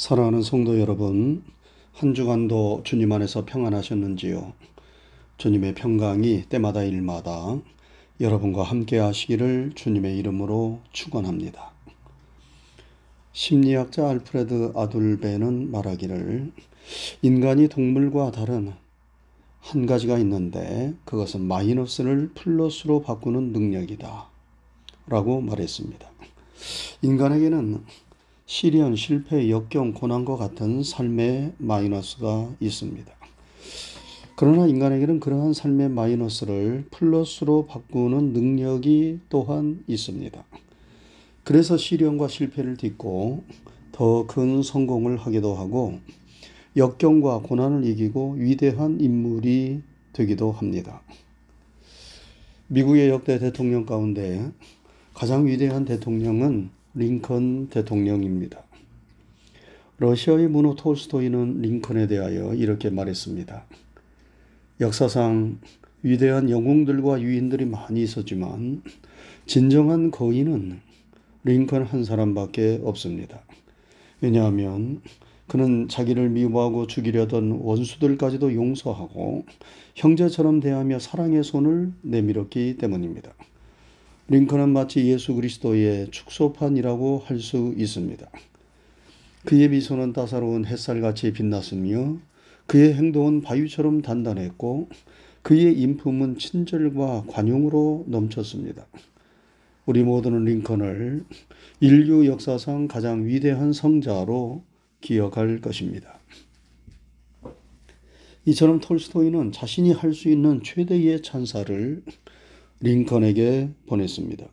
사랑하는 성도 여러분, 한 주간도 주님 안에서 평안하셨는지요? 주님의 평강이 때마다 일마다 여러분과 함께 하시기를 주님의 이름으로 축원합니다. 심리학자 알프레드 아둘베는 말하기를 인간이 동물과 다른 한 가지가 있는데 그것은 마이너스를 플러스로 바꾸는 능력이다. 라고 말했습니다. 인간에게는 시련, 실패, 역경, 고난과 같은 삶의 마이너스가 있습니다. 그러나 인간에게는 그러한 삶의 마이너스를 플러스로 바꾸는 능력이 또한 있습니다. 그래서 시련과 실패를 딛고 더 큰 성공을 하기도 하고 역경과 고난을 이기고 위대한 인물이 되기도 합니다. 미국의 역대 대통령 가운데 가장 위대한 대통령은 링컨 대통령입니다. 러시아의 문호 톨스토이는 링컨에 대하여 이렇게 말했습니다. 역사상 위대한 영웅들과 유인들이 많이 있었지만 진정한 거인은 링컨 한 사람밖에 없습니다. 왜냐하면 그는 자기를 미워하고 죽이려던 원수들까지도 용서하고 형제처럼 대하며 사랑의 손을 내밀었기 때문입니다. 링컨은 마치 예수 그리스도의 축소판이라고 할 수 있습니다. 그의 미소는 따사로운 햇살같이 빛났으며 그의 행동은 바위처럼 단단했고 그의 인품은 친절과 관용으로 넘쳤습니다. 우리 모두는 링컨을 인류 역사상 가장 위대한 성자로 기억할 것입니다. 이처럼 톨스토이는 자신이 할 수 있는 최대의 찬사를 링컨에게 보냈습니다.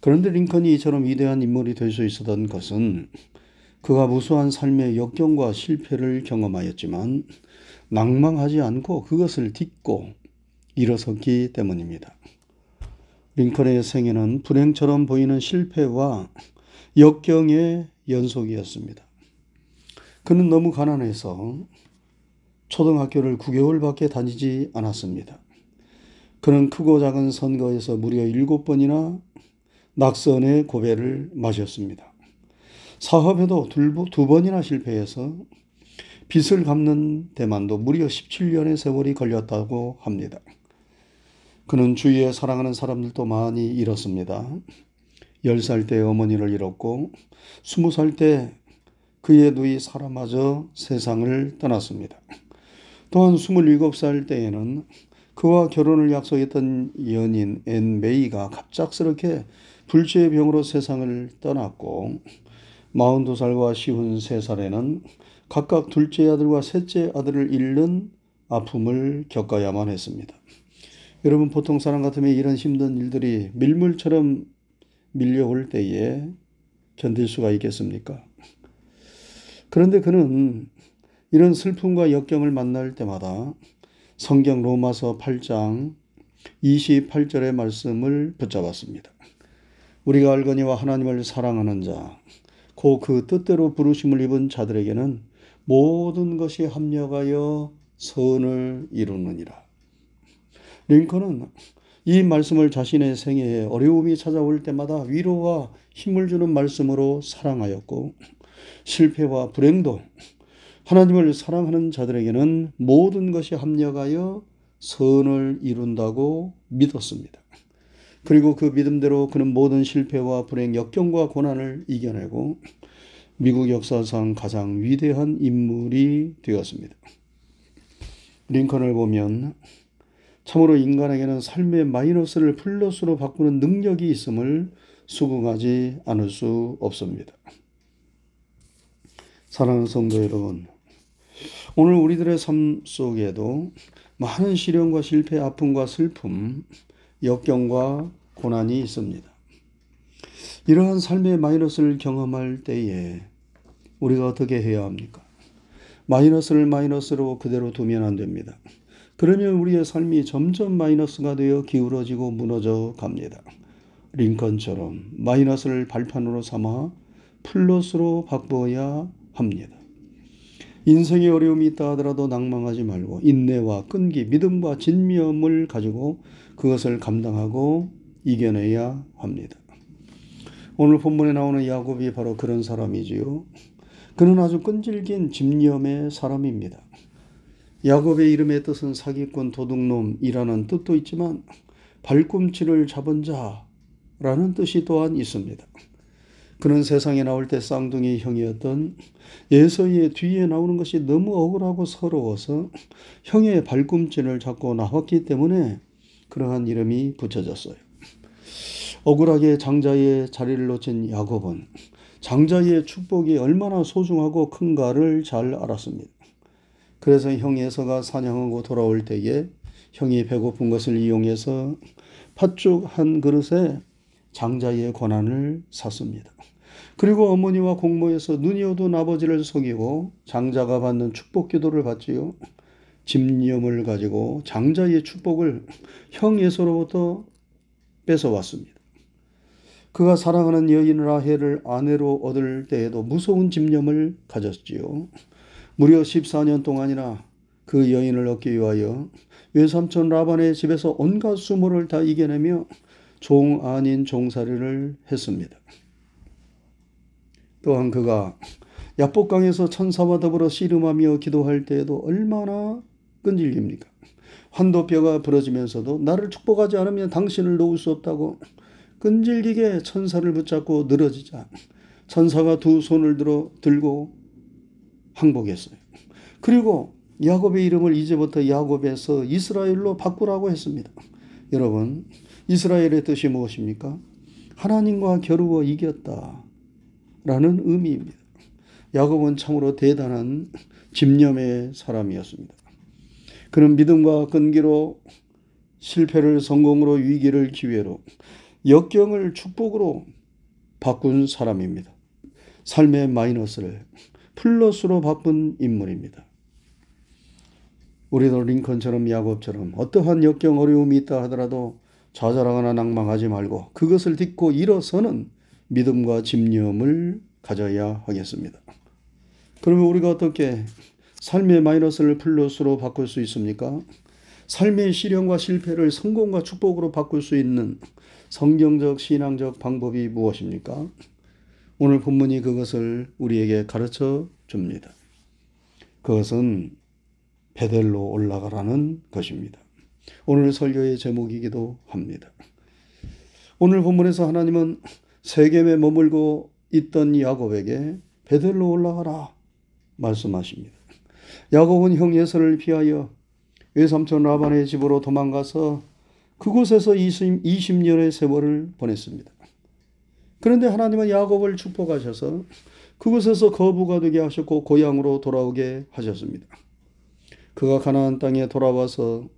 그런데 링컨이 이처럼 위대한 인물이 될 수 있었던 것은 그가 무수한 삶의 역경과 실패를 경험하였지만 낭망하지 않고 그것을 딛고 일어섰기 때문입니다. 링컨의 생애는 불행처럼 보이는 실패와 역경의 연속이었습니다. 그는 너무 가난해서 초등학교를 9개월밖에 다니지 않았습니다. 그는 크고 작은 선거에서 무려 일곱 번이나 낙선의 고배를 마셨습니다. 사업에도 두 번이나 실패해서 빚을 갚는 데만도 무려 17년의 세월이 걸렸다고 합니다. 그는 주위에 사랑하는 사람들도 많이 잃었습니다. 10살 때 어머니를 잃었고 20살 때 그의 누이 사라마저 세상을 떠났습니다. 또한 27살 때에는 그와 결혼을 약속했던 연인 앤 메이가 갑작스럽게 불치의 병으로 세상을 떠났고 42살과 53살에는 각각 둘째 아들과 셋째 아들을 잃는 아픔을 겪어야만 했습니다. 여러분 보통 사람 같으면 이런 힘든 일들이 밀물처럼 밀려올 때에 견딜 수가 있겠습니까? 그런데 그는 이런 슬픔과 역경을 만날 때마다 성경 로마서 8장 28절의 말씀을 붙잡았습니다. 우리가 알거니와 하나님을 사랑하는 자, 고 그 뜻대로 부르심을 입은 자들에게는 모든 것이 합력하여 선을 이루느니라. 링컨은 이 말씀을 자신의 생애에 어려움이 찾아올 때마다 위로와 힘을 주는 말씀으로 사랑하였고 실패와 불행도 하나님을 사랑하는 자들에게는 모든 것이 합력하여 선을 이룬다고 믿었습니다. 그리고 그 믿음대로 그는 모든 실패와 불행, 역경과 고난을 이겨내고 미국 역사상 가장 위대한 인물이 되었습니다. 링컨을 보면 참으로 인간에게는 삶의 마이너스를 플러스로 바꾸는 능력이 있음을 수긍하지 않을 수 없습니다. 사랑하는 성도 여러분, 오늘 우리들의 삶 속에도 많은 시련과 실패, 아픔과 슬픔, 역경과 고난이 있습니다. 이러한 삶의 마이너스를 경험할 때에 우리가 어떻게 해야 합니까? 마이너스를 마이너스로 그대로 두면 안 됩니다. 그러면 우리의 삶이 점점 마이너스가 되어 기울어지고 무너져 갑니다. 링컨처럼 마이너스를 발판으로 삼아 플러스로 바꿔야 합니다. 인생에 어려움이 있다 하더라도 낭망하지 말고 인내와 끈기, 믿음과 진미함을 가지고 그것을 감당하고 이겨내야 합니다. 오늘 본문에 나오는 야곱이 바로 그런 사람이지요. 그는 아주 끈질긴 집념의 사람입니다. 야곱의 이름의 뜻은 사기꾼 도둑놈이라는 뜻도 있지만 발꿈치를 잡은 자라는 뜻이 또한 있습니다. 그는 세상에 나올 때 쌍둥이 형이었던 예서의 뒤에 나오는 것이 너무 억울하고 서러워서 형의 발꿈치를 잡고 나왔기 때문에 그러한 이름이 붙여졌어요. 억울하게 장자의 자리를 놓친 야곱은 장자의 축복이 얼마나 소중하고 큰가를 잘 알았습니다. 그래서 형 예서가 사냥하고 돌아올 때에 형이 배고픈 것을 이용해서 팥죽 한 그릇에 장자의 권한을 샀습니다. 그리고 어머니와 공모해서 눈이 어두운 아버지를 속이고 장자가 받는 축복 기도를 받지요. 집념을 가지고 장자의 축복을 형 예서로부터 뺏어왔습니다. 그가 사랑하는 여인 라헬을 아내로 얻을 때에도 무서운 집념을 가졌지요. 무려 14년 동안이나 그 여인을 얻기 위하여 외삼촌 라반의 집에서 온갖 수모를 다 이겨내며 종 아닌 종살이를 했습니다. 또한 그가 야복강에서 천사와 더불어 씨름하며 기도할 때에도 얼마나 끈질깁니까? 환도뼈가 부러지면서도 나를 축복하지 않으면 당신을 놓을 수 없다고 끈질기게 천사를 붙잡고 늘어지자 천사가 두 손을 들어 들고 항복했어요. 그리고 야곱의 이름을 이제부터 야곱에서 이스라엘로 바꾸라고 했습니다. 여러분, 이스라엘의 뜻이 무엇입니까? 하나님과 겨루어 이겼다. 라는 의미입니다. 야곱은 참으로 대단한 집념의 사람이었습니다. 그는 믿음과 끈기로 실패를 성공으로 위기를 기회로 역경을 축복으로 바꾼 사람입니다. 삶의 마이너스를 플러스로 바꾼 인물입니다. 우리도 링컨처럼 야곱처럼 어떠한 역경 어려움이 있다 하더라도 좌절하거나 낭망하지 말고 그것을 딛고 일어서는 믿음과 집념을 가져야 하겠습니다. 그러면 우리가 어떻게 삶의 마이너스를 플러스로 바꿀 수 있습니까? 삶의 시련과 실패를 성공과 축복으로 바꿀 수 있는 성경적 신앙적 방법이 무엇입니까? 오늘 본문이 그것을 우리에게 가르쳐 줍니다. 그것은 베델로 올라가라는 것입니다. 오늘 설교의 제목이기도 합니다. 오늘 본문에서 하나님은 세겜에 머물고 있던 야곱에게 베델로 올라가라 말씀하십니다. 야곱은 형 예서를 피하여 외삼촌 라반의 집으로 도망가서 그곳에서 20, 20년의 세월을 보냈습니다. 그런데 하나님은 야곱을 축복하셔서 그곳에서 거부가 되게 하셨고 고향으로 돌아오게 하셨습니다. 그가 가나안 땅에 돌아와서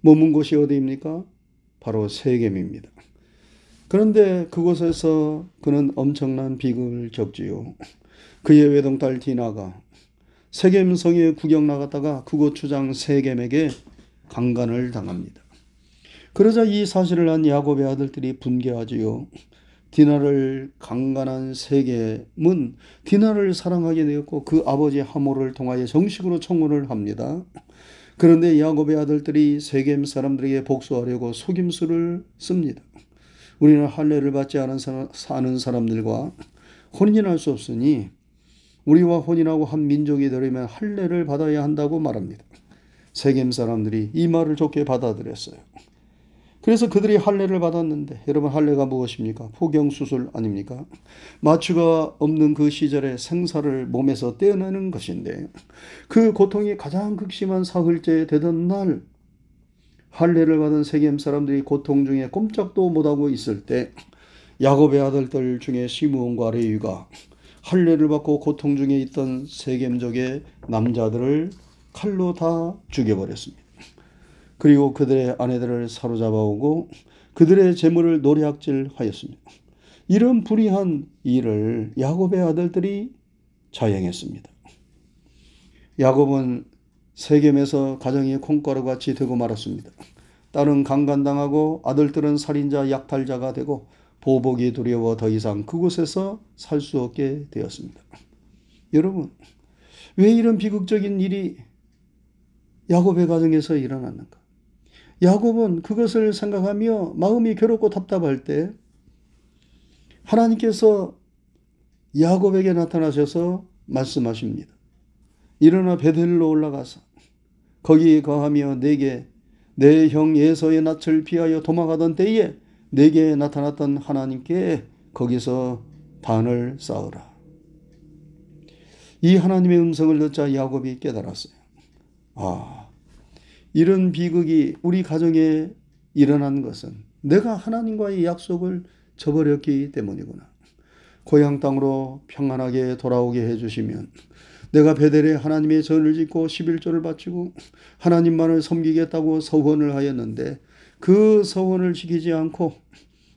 머문 곳이 어디입니까? 바로 세겜입니다. 그런데 그곳에서 그는 엄청난 비극을 겪지요. 그의 외동딸 디나가 세겜 성에 구경 나갔다가 그곳 주장 세겜에게 강간을 당합니다. 그러자 이 사실을 안 야곱의 아들들이 분개하지요. 디나를 강간한 세겜은 디나를 사랑하게 되었고 그 아버지 하모를 통하여 정식으로 청혼을 합니다. 그런데 야곱의 아들들이 세겜 사람들에게 복수하려고 속임수를 씁니다. 우리는 할례를 받지 않은 사는 사람들과 혼인할 수 없으니 우리와 혼인하고 한 민족이 되려면 할례를 받아야 한다고 말합니다. 세겜 사람들이 이 말을 좋게 받아들였어요. 그래서 그들이 할례를 받았는데 여러분 할례가 무엇입니까? 포경 수술 아닙니까? 마취가 없는 그 시절에 생사를 몸에서 떼어내는 것인데 그 고통이 가장 극심한 사흘째 되던 날 할례를 받은 세겜 사람들이 고통 중에 꼼짝도 못하고 있을 때 야곱의 아들들 중에 시므온과 레위가 할례를 받고 고통 중에 있던 세겜족의 남자들을 칼로 다 죽여버렸습니다. 그리고 그들의 아내들을 사로잡아오고 그들의 재물을 노략질하였습니다. 이런 불의한 일을 야곱의 아들들이 자행했습니다. 야곱은 세겜에서 가정이 콩가루 같이 되고 말았습니다. 딸은 강간당하고 아들들은 살인자 약탈자가 되고 보복이 두려워 더 이상 그곳에서 살 수 없게 되었습니다. 여러분, 왜 이런 비극적인 일이 야곱의 가정에서 일어났는가? 야곱은 그것을 생각하며 마음이 괴롭고 답답할 때 하나님께서 야곱에게 나타나셔서 말씀하십니다. 일어나 베델로 올라가서 거기에 거하며 내게 내 형 예서의 낯을 피하여 도망가던 때에 내게 나타났던 하나님께 거기서 단을 쌓으라. 이 하나님의 음성을 듣자 야곱이 깨달았어요. 아, 이런 비극이 우리 가정에 일어난 것은 내가 하나님과의 약속을 저버렸기 때문이구나. 고향 땅으로 평안하게 돌아오게 해주시면 내가 베델에 하나님의 전을 짓고 11조를 바치고 하나님만을 섬기겠다고 서원을 하였는데 그 서원을 지키지 않고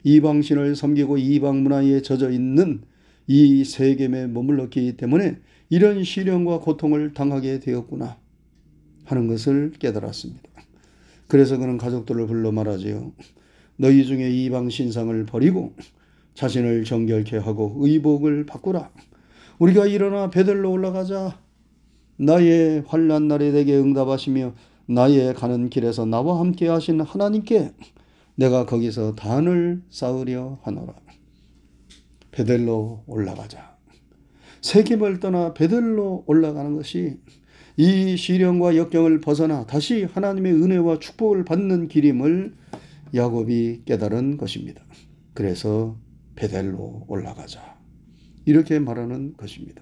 이방신을 섬기고 이방 문화에 젖어 있는 이 세겜에 머물렀기 때문에 이런 시련과 고통을 당하게 되었구나 하는 것을 깨달았습니다. 그래서 그는 가족들을 불러 말하지요. 너희 중에 이방 신상을 버리고 자신을 정결케 하고 의복을 바꾸라. 우리가 일어나 베들로 올라가자. 나의 환란 날에 내게 응답하시며 나의 가는 길에서 나와 함께 하신 하나님께 내가 거기서 단을 쌓으려 하노라. 베델로 올라가자. 세겜을 떠나 베델로 올라가는 것이 이 시련과 역경을 벗어나 다시 하나님의 은혜와 축복을 받는 길임을 야곱이 깨달은 것입니다. 그래서 베델로 올라가자. 이렇게 말하는 것입니다.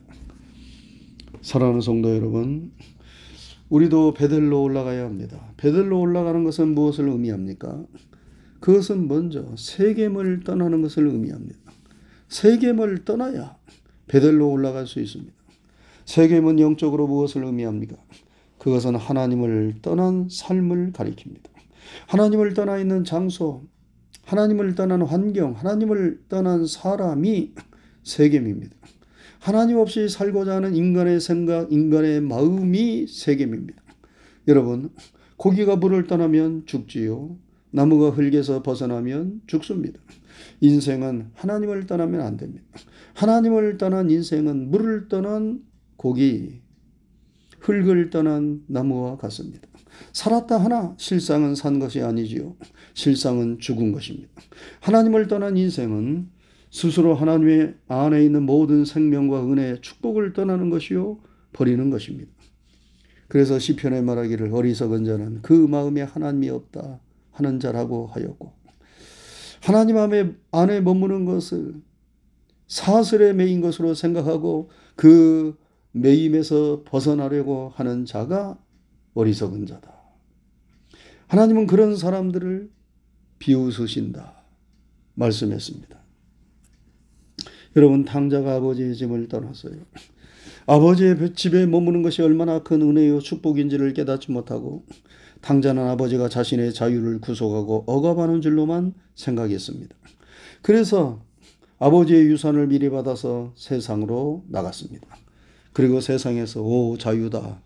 사랑하는 성도 여러분, 우리도 베델로 올라가야 합니다. 베델로 올라가는 것은 무엇을 의미합니까? 그것은 먼저 세겜을 떠나는 것을 의미합니다. 세겜을 떠나야 베델로 올라갈 수 있습니다. 세겜은 영적으로 무엇을 의미합니까? 그것은 하나님을 떠난 삶을 가리킵니다. 하나님을 떠나 있는 장소, 하나님을 떠난 환경, 하나님을 떠난 사람이 세겜입니다. 하나님 없이 살고자 하는 인간의 생각, 인간의 마음이 세겜입니다. 여러분, 고기가 물을 떠나면 죽지요. 나무가 흙에서 벗어나면 죽습니다. 인생은 하나님을 떠나면 안 됩니다. 하나님을 떠난 인생은 물을 떠난 고기, 흙을 떠난 나무와 같습니다. 살았다 하나 실상은 산 것이 아니지요. 실상은 죽은 것입니다. 하나님을 떠난 인생은 스스로 하나님의 안에 있는 모든 생명과 은혜, 축복을 떠나는 것이요 버리는 것입니다. 그래서 시편에 말하기를 어리석은 자는 그 마음에 하나님이 없다 하는 자라고 하였고 하나님 안에 머무는 것을 사슬에 매인 것으로 생각하고 그 매임에서 벗어나려고 하는 자가 어리석은 자다. 하나님은 그런 사람들을 비웃으신다. 말씀했습니다. 여러분, 탕자가 아버지의 집을 떠났어요. 아버지의 집에 머무는 것이 얼마나 큰 은혜요 축복인지를 깨닫지 못하고 탕자는 아버지가 자신의 자유를 구속하고 억압하는 줄로만 생각했습니다. 그래서 아버지의 유산을 미리 받아서 세상으로 나갔습니다. 그리고 세상에서 오 자유다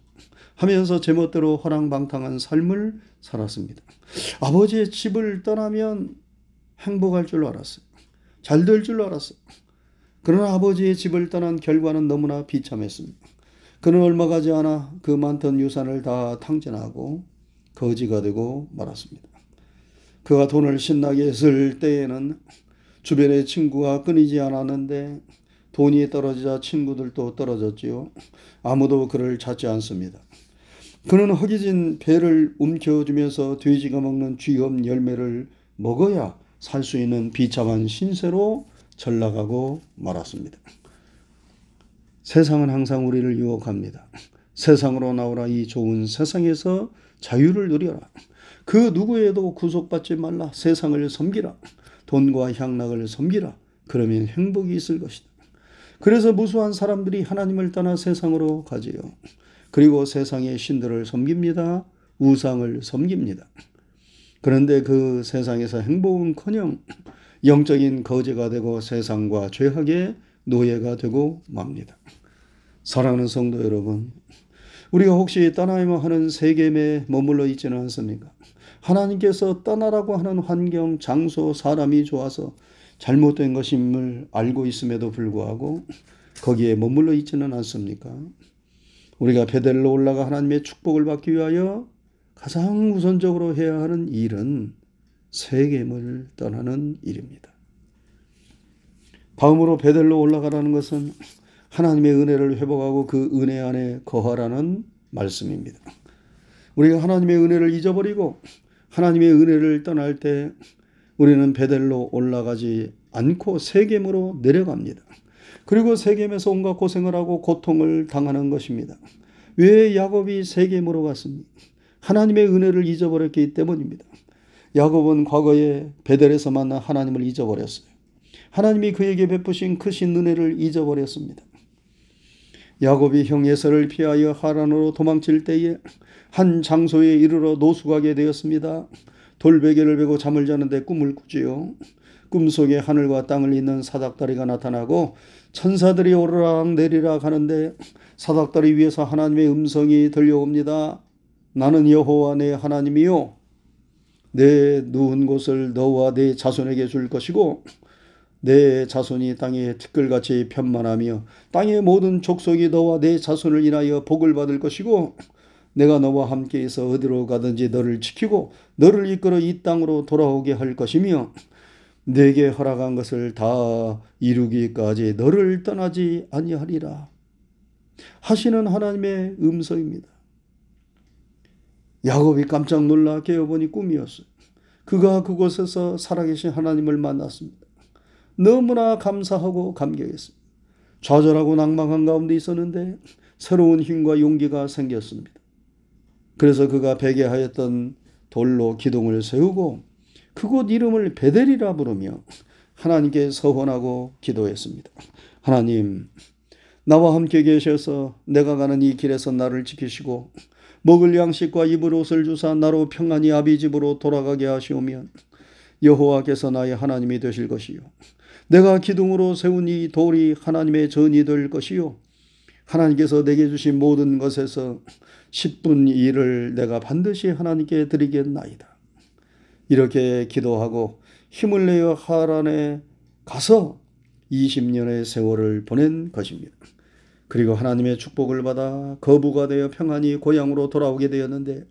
하면서 제멋대로 허랑방탕한 삶을 살았습니다. 아버지의 집을 떠나면 행복할 줄 알았어요. 잘 될 줄 알았어요. 그러나 아버지의 집을 떠난 결과는 너무나 비참했습니다. 그는 얼마 가지 않아 그 많던 유산을 다 탕진하고 거지가 되고 말았습니다. 그가 돈을 신나게 쓸 때에는 주변의 친구가 끊이지 않았는데 돈이 떨어지자 친구들도 떨어졌지요. 아무도 그를 찾지 않습니다. 그는 허기진 배를 움켜쥐면서 돼지가 먹는 쥐엄 열매를 먹어야 살 수 있는 비참한 신세로 전락하고 말았습니다. 세상은 항상 우리를 유혹합니다. 세상으로 나오라 이 좋은 세상에서 자유를 누려라. 그 누구에도 구속받지 말라. 세상을 섬기라. 돈과 향락을 섬기라. 그러면 행복이 있을 것이다. 그래서 무수한 사람들이 하나님을 떠나 세상으로 가지요. 그리고 세상의 신들을 섬깁니다. 우상을 섬깁니다. 그런데 그 세상에서 행복은 커녕 영적인 거제가 되고 세상과 죄악의 노예가 되고 맙니다. 사랑하는 성도 여러분, 우리가 혹시 떠나야만 하는 세겜에 머물러 있지는 않습니까? 하나님께서 떠나라고 하는 환경, 장소, 사람이 좋아서 잘못된 것임을 알고 있음에도 불구하고 거기에 머물러 있지는 않습니까? 우리가 베델로 올라가 하나님의 축복을 받기 위하여 가장 우선적으로 해야 하는 일은 세겜을 떠나는 일입니다. 다음으로 베델로 올라가라는 것은 하나님의 은혜를 회복하고 그 은혜 안에 거하라는 말씀입니다. 우리가 하나님의 은혜를 잊어버리고 하나님의 은혜를 떠날 때 우리는 베델로 올라가지 않고 세겜으로 내려갑니다. 그리고 세겜에서 온갖 고생을 하고 고통을 당하는 것입니다. 왜 야곱이 세겜으로 갔습니까? 하나님의 은혜를 잊어버렸기 때문입니다. 야곱은 과거에 베델에서 만난 하나님을 잊어버렸어요. 하나님이 그에게 베푸신 크신 은혜를 잊어버렸습니다. 야곱이 형 에서를 피하여 하란으로 도망칠 때에 한 장소에 이르러 노숙하게 되었습니다. 돌베개를 베고 잠을 자는데 꿈을 꾸지요. 꿈속에 하늘과 땅을 잇는 사닥다리가 나타나고 천사들이 오르락 내리락 하는데 사닥다리 위에서 하나님의 음성이 들려옵니다. 나는 여호와 내 하나님이요 내 누운 곳을 너와 내 자손에게 줄 것이고 내 자손이 땅에 티끌같이 편만하며 땅의 모든 족속이 너와 내 자손을 인하여 복을 받을 것이고 내가 너와 함께 있어 어디로 가든지 너를 지키고 너를 이끌어 이 땅으로 돌아오게 할 것이며 내게 허락한 것을 다 이루기까지 너를 떠나지 아니하리라 하시는 하나님의 음성입니다. 야곱이 깜짝 놀라 깨어보니 꿈이었어요. 그가 그곳에서 살아계신 하나님을 만났습니다. 너무나 감사하고 감격했습니다. 좌절하고 낭망한 가운데 있었는데 새로운 힘과 용기가 생겼습니다. 그래서 그가 베게 하였던 돌로 기둥을 세우고 그곳 이름을 베델이라 부르며 하나님께 서원하고 기도했습니다. 하나님, 나와 함께 계셔서 내가 가는 이 길에서 나를 지키시고 먹을 양식과 입을 옷을 주사 나로 평안히 아비 집으로 돌아가게 하시오면 여호와께서 나의 하나님이 되실 것이요 내가 기둥으로 세운 이 돌이 하나님의 전이 될 것이요 하나님께서 내게 주신 모든 것에서 10분 1을 내가 반드시 하나님께 드리겠나이다. 이렇게 기도하고 힘을 내어 하란에 가서 20년의 세월을 보낸 것입니다. 그리고 하나님의 축복을 받아 거부가 되어 평안히 고향으로 돌아오게 되었는데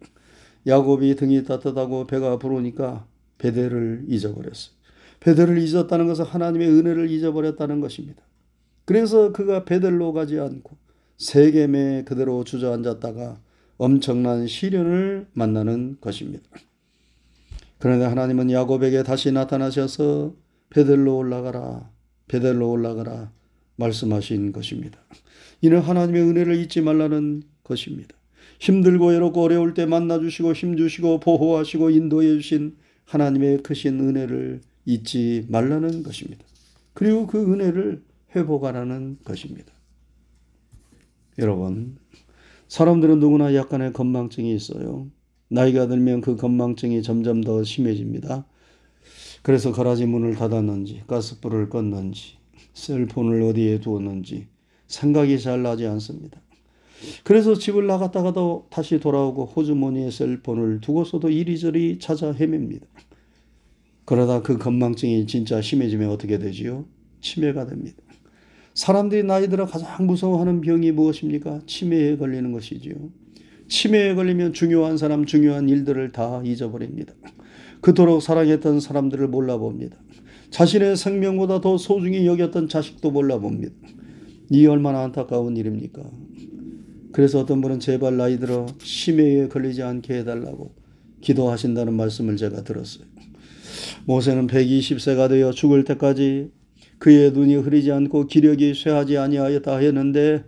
야곱이 등이 따뜻하고 배가 부르니까 베델을 잊어버렸어요. 베델을 잊었다는 것은 하나님의 은혜를 잊어버렸다는 것입니다. 그래서 그가 베델로 가지 않고 세겜에 그대로 주저앉았다가 엄청난 시련을 만나는 것입니다. 그런데 하나님은 야곱에게 다시 나타나셔서 베델로 올라가라, 베델로 올라가라 말씀하신 것입니다. 이는 하나님의 은혜를 잊지 말라는 것입니다. 힘들고 외롭고 어려울 때 만나주시고 힘주시고 보호하시고 인도해 주신 하나님의 크신 은혜를 잊지 말라는 것입니다. 그리고 그 은혜를 회복하라는 것입니다. 여러분, 사람들은 누구나 약간의 건망증이 있어요. 나이가 들면 그 건망증이 점점 더 심해집니다. 그래서 가라지 문을 닫았는지, 가스불을 껐는지, 셀폰을 어디에 두었는지 생각이 잘 나지 않습니다. 그래서 집을 나갔다가도 다시 돌아오고 호주머니에 셀폰을 두고서도 이리저리 찾아 헤맵니다. 그러다 그 건망증이 진짜 심해지면 어떻게 되지요? 치매가 됩니다. 사람들이 나이 들어 가장 무서워하는 병이 무엇입니까? 치매에 걸리는 것이지요. 치매에 걸리면 중요한 사람, 중요한 일들을 다 잊어버립니다. 그토록 사랑했던 사람들을 몰라봅니다. 자신의 생명보다 더 소중히 여겼던 자식도 몰라봅니다. 이 얼마나 안타까운 일입니까? 그래서 어떤 분은 제발 나이 들어 치매에 걸리지 않게 해달라고 기도하신다는 말씀을 제가 들었어요. 모세는 120세가 되어 죽을 때까지 그의 눈이 흐리지 않고 기력이 쇠하지 아니하였다 했는데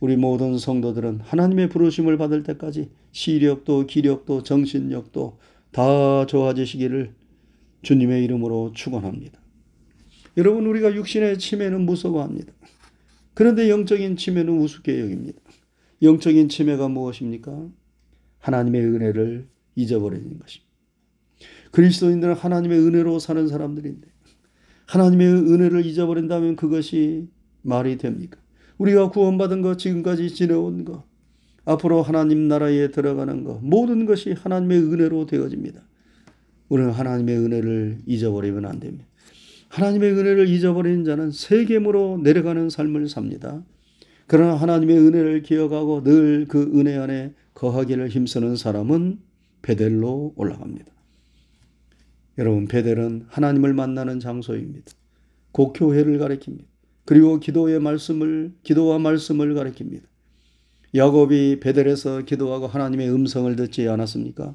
우리 모든 성도들은 하나님의 부르심을 받을 때까지 시력도 기력도 정신력도 다 좋아지시기를 주님의 이름으로 축원합니다. 여러분 우리가 육신의 치매는 무서워합니다. 그런데 영적인 치매는 우습게 여깁니다. 영적인 치매가 무엇입니까? 하나님의 은혜를 잊어버리는 것입니다. 그리스도인들은 하나님의 은혜로 사는 사람들인데 하나님의 은혜를 잊어버린다면 그것이 말이 됩니까? 우리가 구원받은 것, 지금까지 지내온 것, 앞으로 하나님 나라에 들어가는 것, 모든 것이 하나님의 은혜로 되어집니다. 우리는 하나님의 은혜를 잊어버리면 안 됩니다. 하나님의 은혜를 잊어버리는 자는 세겜으로 내려가는 삶을 삽니다. 그러나 하나님의 은혜를 기억하고 늘 그 은혜 안에 거하기를 힘쓰는 사람은 베델로 올라갑니다. 여러분, 베델은 하나님을 만나는 장소입니다. 곧 교회를 가리킵니다. 그리고 기도의 말씀을 기도와 말씀을 가리킵니다. 야곱이 베델에서 기도하고 하나님의 음성을 듣지 않았습니까?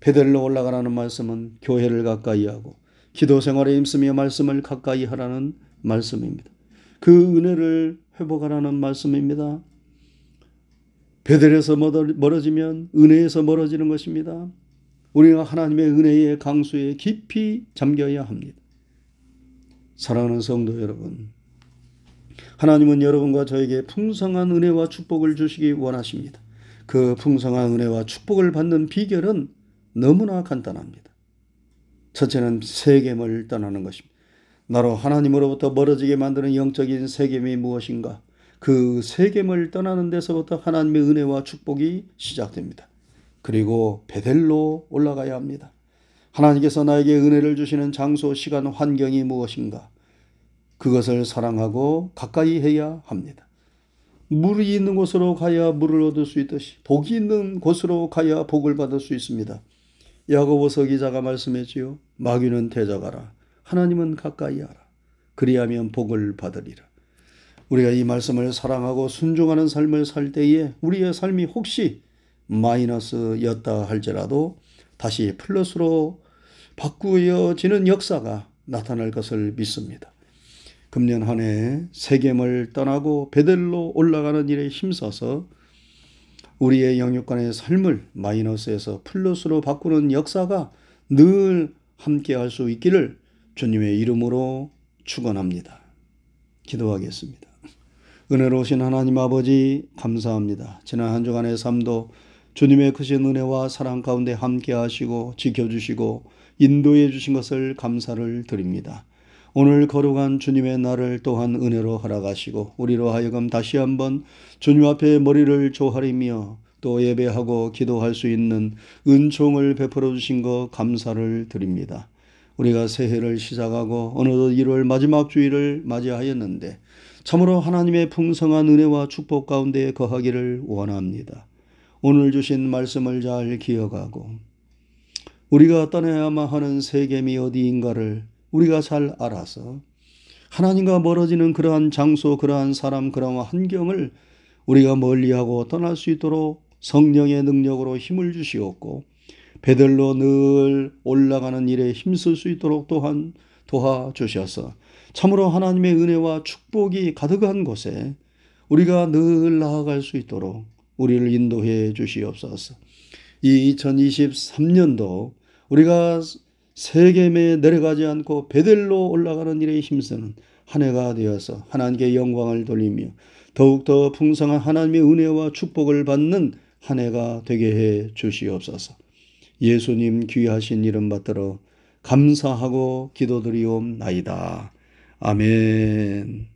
베델로 올라가라는 말씀은 교회를 가까이 하고 기도 생활에 힘쓰며 말씀을 가까이 하라는 말씀입니다. 그 은혜를 회복하라는 말씀입니다. 베델에서 멀어지면 은혜에서 멀어지는 것입니다. 우리가 하나님의 은혜의 강수에 깊이 잠겨야 합니다. 사랑하는 성도 여러분, 하나님은 여러분과 저에게 풍성한 은혜와 축복을 주시기 원하십니다. 그 풍성한 은혜와 축복을 받는 비결은 너무나 간단합니다. 첫째는 세겜을 떠나는 것입니다. 나로 하나님으로부터 멀어지게 만드는 영적인 세겜이 무엇인가? 그 세겜을 떠나는 데서부터 하나님의 은혜와 축복이 시작됩니다. 그리고 베델로 올라가야 합니다. 하나님께서 나에게 은혜를 주시는 장소, 시간, 환경이 무엇인가? 그것을 사랑하고 가까이 해야 합니다. 물이 있는 곳으로 가야 물을 얻을 수 있듯이 복이 있는 곳으로 가야 복을 받을 수 있습니다. 야고보서 기자가 말씀했지요. 마귀는 대적하라. 하나님은 가까이 하라. 그리하면 복을 받으리라. 우리가 이 말씀을 사랑하고 순종하는 삶을 살 때에 우리의 삶이 혹시 마이너스였다 할지라도 다시 플러스로 바꾸어지는 역사가 나타날 것을 믿습니다. 금년 한 해 세겜을 떠나고 베델로 올라가는 일에 힘써서 우리의 영육간의 삶을 마이너스에서 플러스로 바꾸는 역사가 늘 함께 할 수 있기를 주님의 이름으로 축원합니다. 기도하겠습니다. 은혜로우신 하나님 아버지 감사합니다. 지난 한 주간의 삶도 주님의 크신 은혜와 사랑 가운데 함께 하시고 지켜주시고 인도해 주신 것을 감사를 드립니다. 오늘 거룩한 주님의 날을 또한 은혜로 허락하시고 우리로 하여금 다시 한번 주님 앞에 머리를 조아리며 또 예배하고 기도할 수 있는 은총을 베풀어 주신 것 감사를 드립니다. 우리가 새해를 시작하고 어느덧 1월 마지막 주일을 맞이하였는데 참으로 하나님의 풍성한 은혜와 축복 가운데 거하기를 원합니다. 오늘 주신 말씀을 잘 기억하고 우리가 떠나야만 하는 세겜이 어디인가를 우리가 잘 알아서 하나님과 멀어지는 그러한 장소, 그러한 사람, 그러한 환경을 우리가 멀리하고 떠날 수 있도록 성령의 능력으로 힘을 주시옵고 베들로 늘 올라가는 일에 힘쓸 수 있도록 또한 도와주셔서 참으로 하나님의 은혜와 축복이 가득한 곳에 우리가 늘 나아갈 수 있도록 우리를 인도해 주시옵소서. 이 2023년도 우리가 세겜에 내려가지 않고 베델로 올라가는 일에 힘쓰는 한 해가 되어서 하나님께 영광을 돌리며 더욱더 풍성한 하나님의 은혜와 축복을 받는 한 해가 되게 해 주시옵소서. 예수님 귀하신 이름 받들어 감사하고 기도드리옵나이다. 아멘.